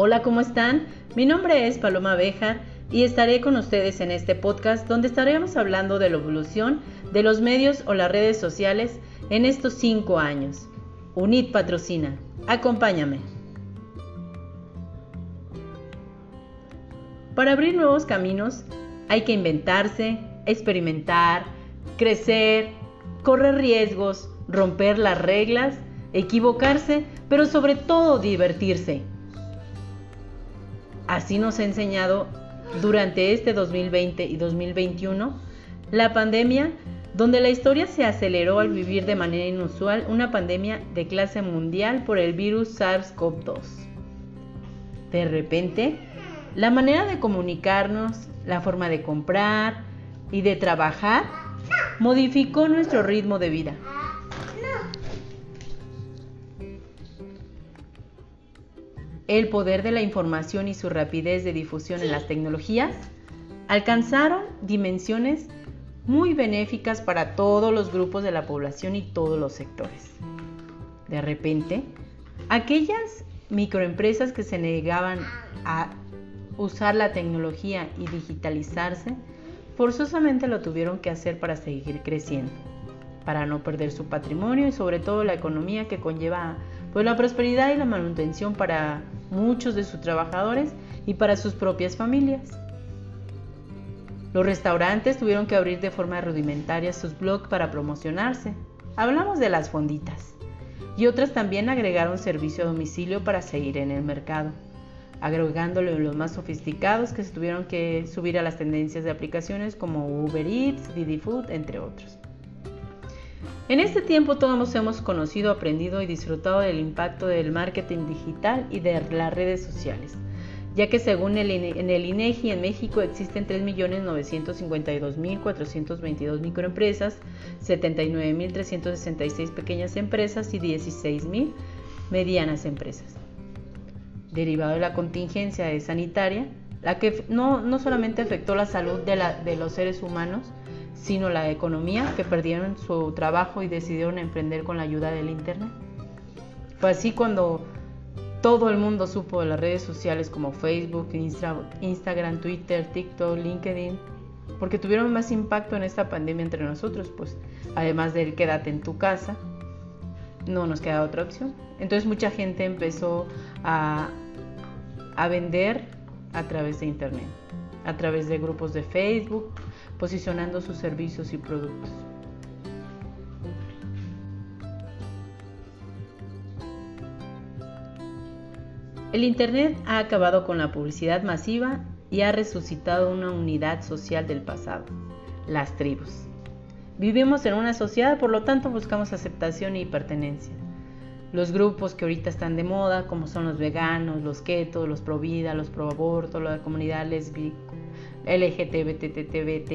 Hola, ¿cómo están? Mi nombre es Paloma Abeja y estaré con ustedes en este podcast donde estaremos hablando de la evolución de los medios o las redes sociales en estos cinco años. UNIT patrocina. Acompáñame. Para abrir nuevos caminos hay que inventarse, experimentar, crecer, correr riesgos, romper las reglas, equivocarse, pero sobre todo divertirse. Así nos ha enseñado durante este 2020 y 2021 la pandemia, donde la historia se aceleró al vivir de manera inusual una pandemia de clase mundial por el virus SARS-CoV-2. De repente, la manera de comunicarnos, la forma de comprar y de trabajar modificó nuestro ritmo de vida. El poder de la información y su rapidez de difusión en las tecnologías alcanzaron dimensiones muy benéficas para todos los grupos de la población y todos los sectores. De repente, aquellas microempresas que se negaban a usar la tecnología y digitalizarse, forzosamente lo tuvieron que hacer para seguir creciendo, para no perder su patrimonio y sobre todo la economía que conlleva pues la prosperidad y la manutención para muchos de sus trabajadores y para sus propias familias. Los restaurantes tuvieron que abrir de forma rudimentaria sus blogs para promocionarse. Hablamos de las fonditas. Y otras también agregaron servicio a domicilio para seguir en el mercado agregándole los más sofisticados que se tuvieron que subir a las tendencias de aplicaciones como Uber Eats, Didi Food, entre otros. En este tiempo todos hemos conocido, aprendido y disfrutado del impacto del marketing digital y de las redes sociales, ya que según el, en el INEGI en México existen 3.952.422 microempresas, 79.366 pequeñas empresas y 16.000 medianas empresas. Derivado de la contingencia sanitaria, la que no, no solamente afectó la salud de los seres humanos, sino la economía, que perdieron su trabajo y decidieron emprender con la ayuda del Internet. Fue así cuando todo el mundo supo de las redes sociales como Facebook, Instagram, Twitter, TikTok, LinkedIn, porque tuvieron más impacto en esta pandemia entre nosotros, pues además del quédate en tu casa, no nos queda otra opción. Entonces mucha gente empezó a, a vender a través de Internet, a través de grupos de Facebook, posicionando sus servicios y productos. El Internet ha acabado con la publicidad masiva y ha resucitado una unidad social del pasado, las tribus. Vivimos en una sociedad, por lo tanto buscamos aceptación y pertenencia. Los grupos que ahorita están de moda, como son los veganos, los keto, los pro vida, los pro aborto, la comunidad lesbiana, LGTBTTBT,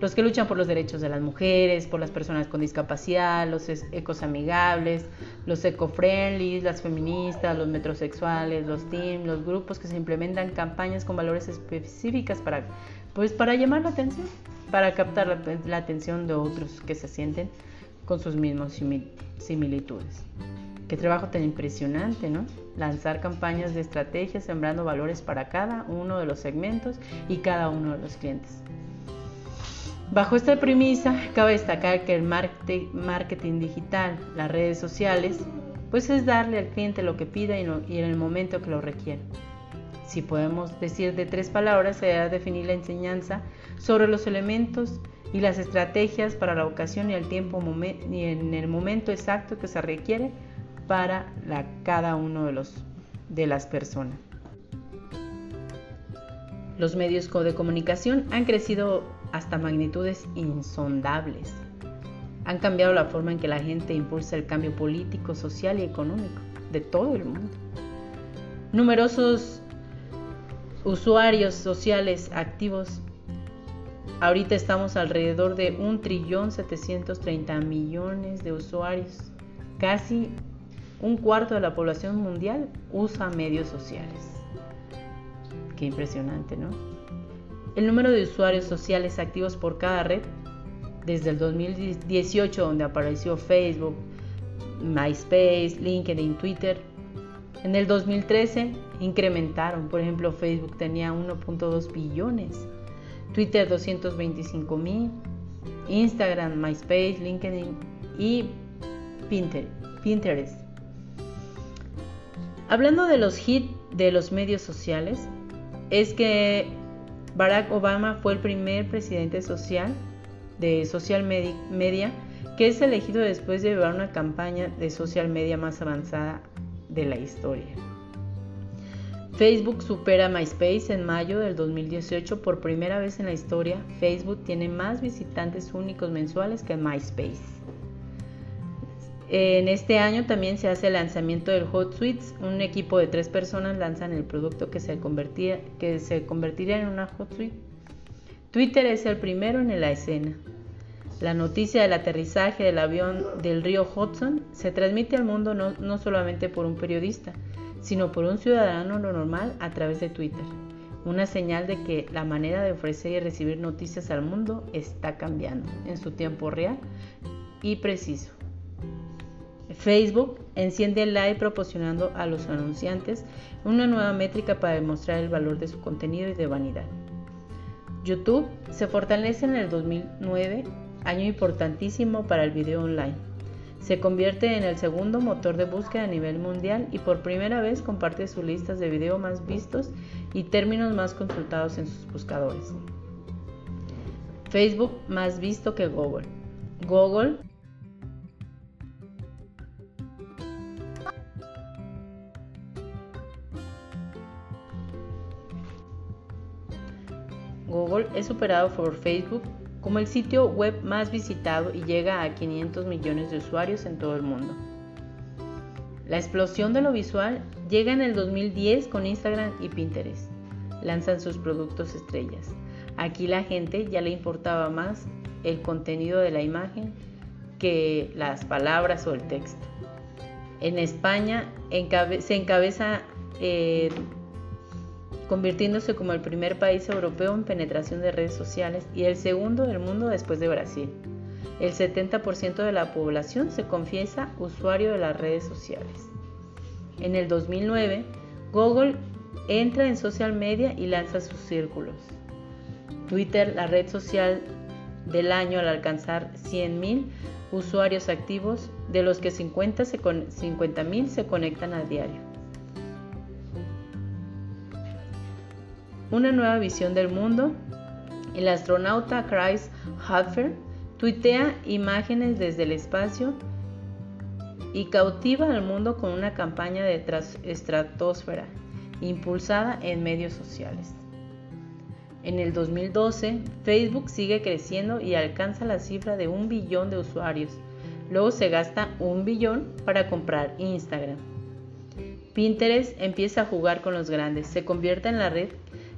los que luchan por los derechos de las mujeres, por las personas con discapacidad, los ecos amigables, los eco-friendly, las feministas, los metrosexuales, los team, los grupos que se implementan campañas con valores específicas para, pues, para llamar la atención para captar la, atención de otros que se sienten con sus mismos similitudes. Qué trabajo tan impresionante, ¿no? Lanzar campañas de estrategia sembrando valores para cada uno de los segmentos y cada uno de los clientes. Bajo esta premisa, cabe destacar que el marketing digital, las redes sociales, pues es darle al cliente lo que pida y en el momento que lo requiera. Si podemos decir de tres palabras, será definir la enseñanza sobre los elementos y las estrategias para la ocasión y el tiempo y en el momento exacto que se requiere para cada uno de, los, de las personas. Los medios de comunicación han crecido hasta magnitudes insondables. Han cambiado la forma en que la gente impulsa el cambio político, social y económico de todo el mundo. Numerosos usuarios sociales activos. Ahorita estamos alrededor de un trillón 730 millones de usuarios. Casi un cuarto de la población mundial usa medios sociales. Qué impresionante, ¿no? El número de usuarios sociales activos por cada red, desde el 2018 donde apareció Facebook, MySpace, LinkedIn, Twitter, en el 2013 incrementaron. Por ejemplo, Facebook tenía 1.2 billones, Twitter 225 mil, Instagram, MySpace, LinkedIn y Pinterest. Hablando de los hits de los medios sociales, es que Barack Obama fue el primer presidente social de social media que es elegido después de llevar una campaña de social media más avanzada de la historia. Facebook supera MySpace en mayo del 2018 por primera vez en la historia. Facebook tiene más visitantes únicos mensuales que MySpace. En este año también se hace el lanzamiento del Hot Suites. Un equipo de tres personas lanzan el producto que se, convertiría en una Hot Suite. Twitter es el primero en la escena. La noticia del aterrizaje del avión del río Hudson se transmite al mundo no, no solamente por un periodista, sino por un ciudadano normal a través de Twitter. Una señal de que la manera de ofrecer y recibir noticias al mundo está cambiando en su tiempo real y preciso. Facebook enciende el live proporcionando a los anunciantes una nueva métrica para demostrar el valor de su contenido y de vanidad. YouTube se fortalece en el 2009 año importantísimo para el video online. Se convierte en el segundo motor de búsqueda a nivel mundial y por primera vez comparte sus listas de video más vistos y términos más consultados en sus buscadores. Facebook más visto que Google. Google es superado por Facebook como el sitio web más visitado y llega a 500 millones de usuarios en todo el mundo. La explosión de lo visual llega en el 2010 con Instagram y Pinterest. Lanzan sus productos estrellas. Aquí la gente ya le importaba más el contenido de la imagen que las palabras o el texto. En España se encabeza eh, convirtiéndose como el primer país europeo en penetración de redes sociales y el segundo del mundo después de Brasil. El 70% de la población se confiesa usuario de las redes sociales. En el 2009, Google entra en social media y lanza sus círculos. Twitter, la red social del año al alcanzar 100.000 usuarios activos, de los que 50.000 se conectan a diario. Una nueva visión del mundo, el astronauta Chris Hadfield tuitea imágenes desde el espacio y cautiva al mundo con una campaña de estratosfera impulsada en medios sociales. En el 2012, Facebook sigue creciendo y alcanza la cifra de un billón de usuarios. Luego se gasta un billón para comprar Instagram. Pinterest empieza a jugar con los grandes, se convierte en la red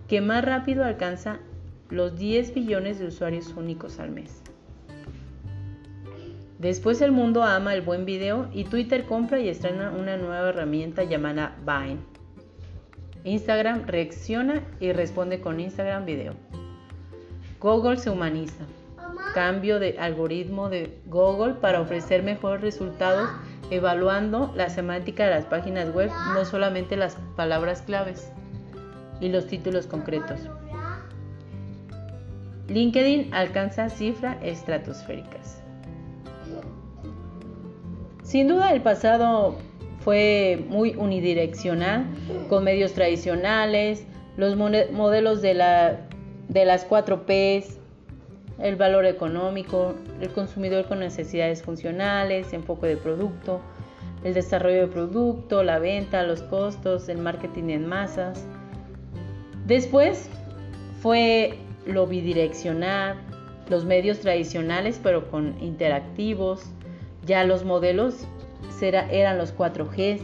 que más rápido alcanza los 10 billones de usuarios únicos al mes. Después el mundo ama el buen video y Twitter compra y estrena una nueva herramienta llamada Vine. Instagram reacciona y responde con Instagram Video. Google se humaniza. Cambio de algoritmo de Google para ofrecer mejores resultados evaluando la semántica de las páginas web, no solamente las palabras claves y los títulos concretos. LinkedIn alcanza cifras estratosféricas. Sin duda el pasado fue muy unidireccional, con medios tradicionales, los modelos de, la, de las 4 Ps, el valor económico, el consumidor con necesidades funcionales, enfoque de producto, el desarrollo de producto, la venta, los costos, el marketing en masas, Después fue lo bidireccional, los medios tradicionales pero con interactivos, ya los modelos eran los 4Gs,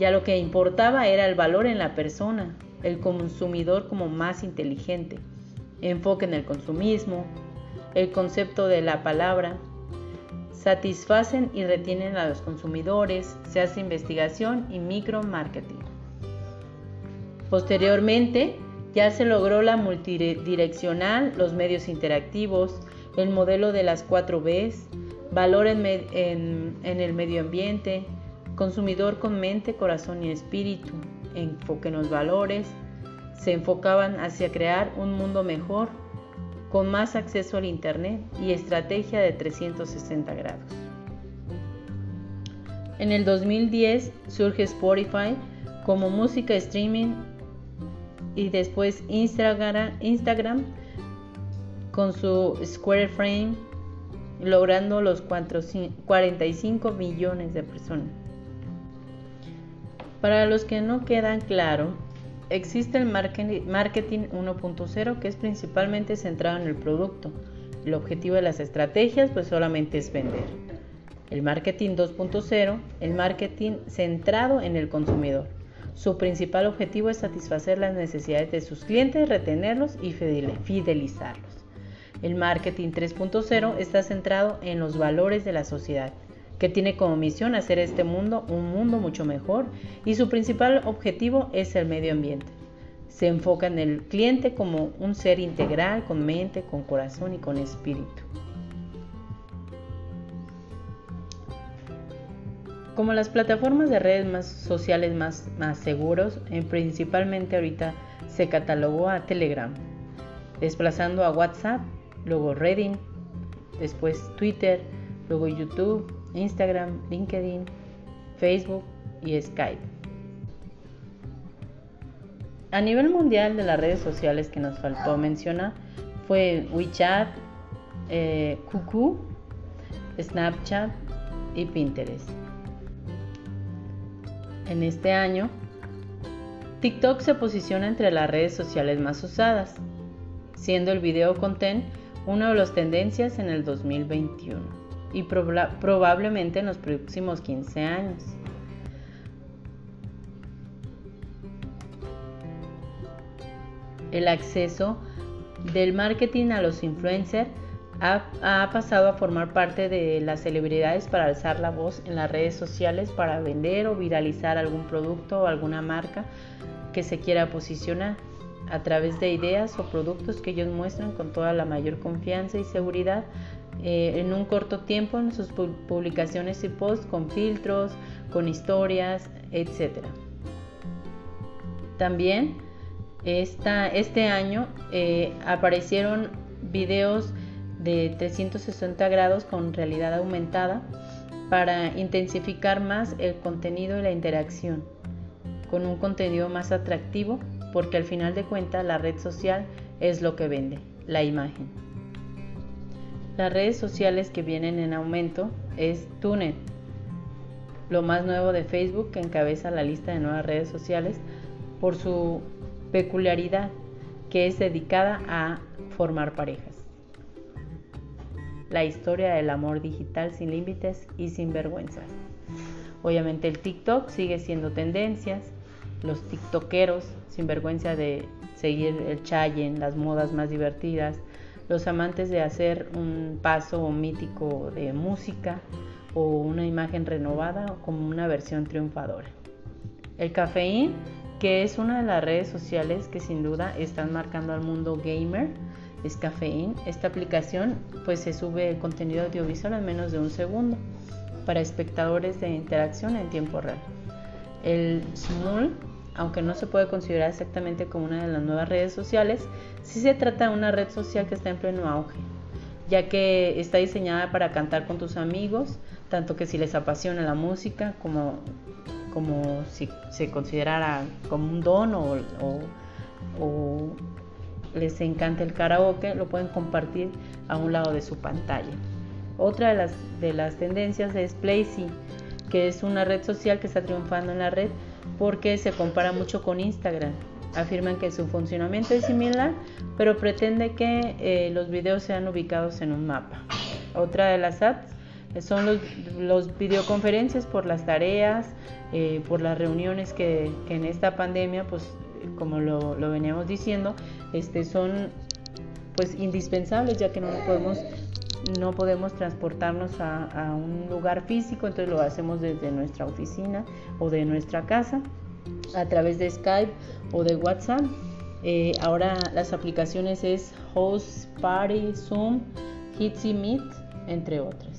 ya lo que importaba era el valor en la persona, el consumidor como más inteligente, enfoque en el consumismo, el concepto de la palabra, satisfacen y retienen a los consumidores, se hace investigación y micro marketing. Posteriormente, ya se logró la multidireccional, los medios interactivos, el modelo de las 4 Bs, valor en, el medio ambiente, consumidor con mente, corazón y espíritu, enfoque en los valores, se enfocaban hacia crear un mundo mejor, con más acceso al Internet y estrategia de 360 grados. En el 2010 surge Spotify como música streaming y después Instagram, con su Square Frame logrando los 45 millones de personas. Para los que no quedan claro, existe el marketing 1.0 que es principalmente centrado en el producto. El objetivo de las estrategias pues solamente es vender. El marketing 2.0, el marketing centrado en el consumidor. Su principal objetivo es satisfacer las necesidades de sus clientes, retenerlos y fidelizarlos. El marketing 3.0 está centrado en los valores de la sociedad, que tiene como misión hacer este mundo un mundo mucho mejor y su principal objetivo es el medio ambiente. Se enfoca en el cliente como un ser integral, con mente, con corazón y con espíritu. Como las plataformas de redes más sociales más, más seguros, principalmente ahorita se catalogó a Telegram, desplazando a WhatsApp, luego Reddit, después Twitter, luego YouTube, Instagram, LinkedIn, Facebook y Skype. A nivel mundial de las redes sociales que nos faltó mencionar fue WeChat, eh, Snapchat y Pinterest. En este año, TikTok se posiciona entre las redes sociales más usadas, siendo el video content una de las tendencias en el 2021 y probablemente en los próximos 15 años. El acceso del marketing a los influencers ha, pasado a formar parte de las celebridades para alzar la voz en las redes sociales para vender o viralizar algún producto o alguna marca que se quiera posicionar a través de ideas o productos que ellos muestran con toda la mayor confianza y seguridad eh, en un corto tiempo en sus publicaciones y posts con filtros, con historias, etc. También este año eh, aparecieron videos de 360 grados con realidad aumentada para intensificar más el contenido y la interacción, con un contenido más atractivo, porque al final de cuentas la red social es lo que vende, la imagen. Las redes sociales que vienen en aumento es Tunet, lo más nuevo de Facebook que encabeza la lista de nuevas redes sociales por su peculiaridad que es dedicada a formar parejas la historia del amor digital sin límites y sin vergüenzas. Obviamente el TikTok sigue siendo tendencias, los TikTokeros sin vergüenza de seguir el Chayen, las modas más divertidas, los amantes de hacer un paso mítico de música o una imagen renovada como una versión triunfadora. El cafeín, que es una de las redes sociales que sin duda están marcando al mundo gamer, es Cafeín. Esta aplicación pues se sube el contenido audiovisual en menos de un segundo para espectadores de interacción en tiempo real. El Small, aunque no se puede considerar exactamente como una de las nuevas redes sociales, sí se trata de una red social que está en pleno auge, ya que está diseñada para cantar con tus amigos, tanto que si les apasiona la música como, como si se considerara como un don o les encanta el karaoke, lo pueden compartir a un lado de su pantalla. Otra de las, de las tendencias es Playsy, que es una red social que está triunfando en la red porque se compara mucho con Instagram. Afirman que su funcionamiento es similar, pero pretende que eh, los videos sean ubicados en un mapa. Otra de las apps son los, videoconferencias por las tareas, eh, por las reuniones que, en esta pandemia, pues como lo, lo veníamos diciendo, este, son pues indispensables ya que no podemos no podemos transportarnos a, un lugar físico, entonces lo hacemos desde nuestra oficina o de nuestra casa a través de Skype o de WhatsApp. Eh, ahora las aplicaciones es Host, Party, Zoom, Hitsy Meet, entre otras.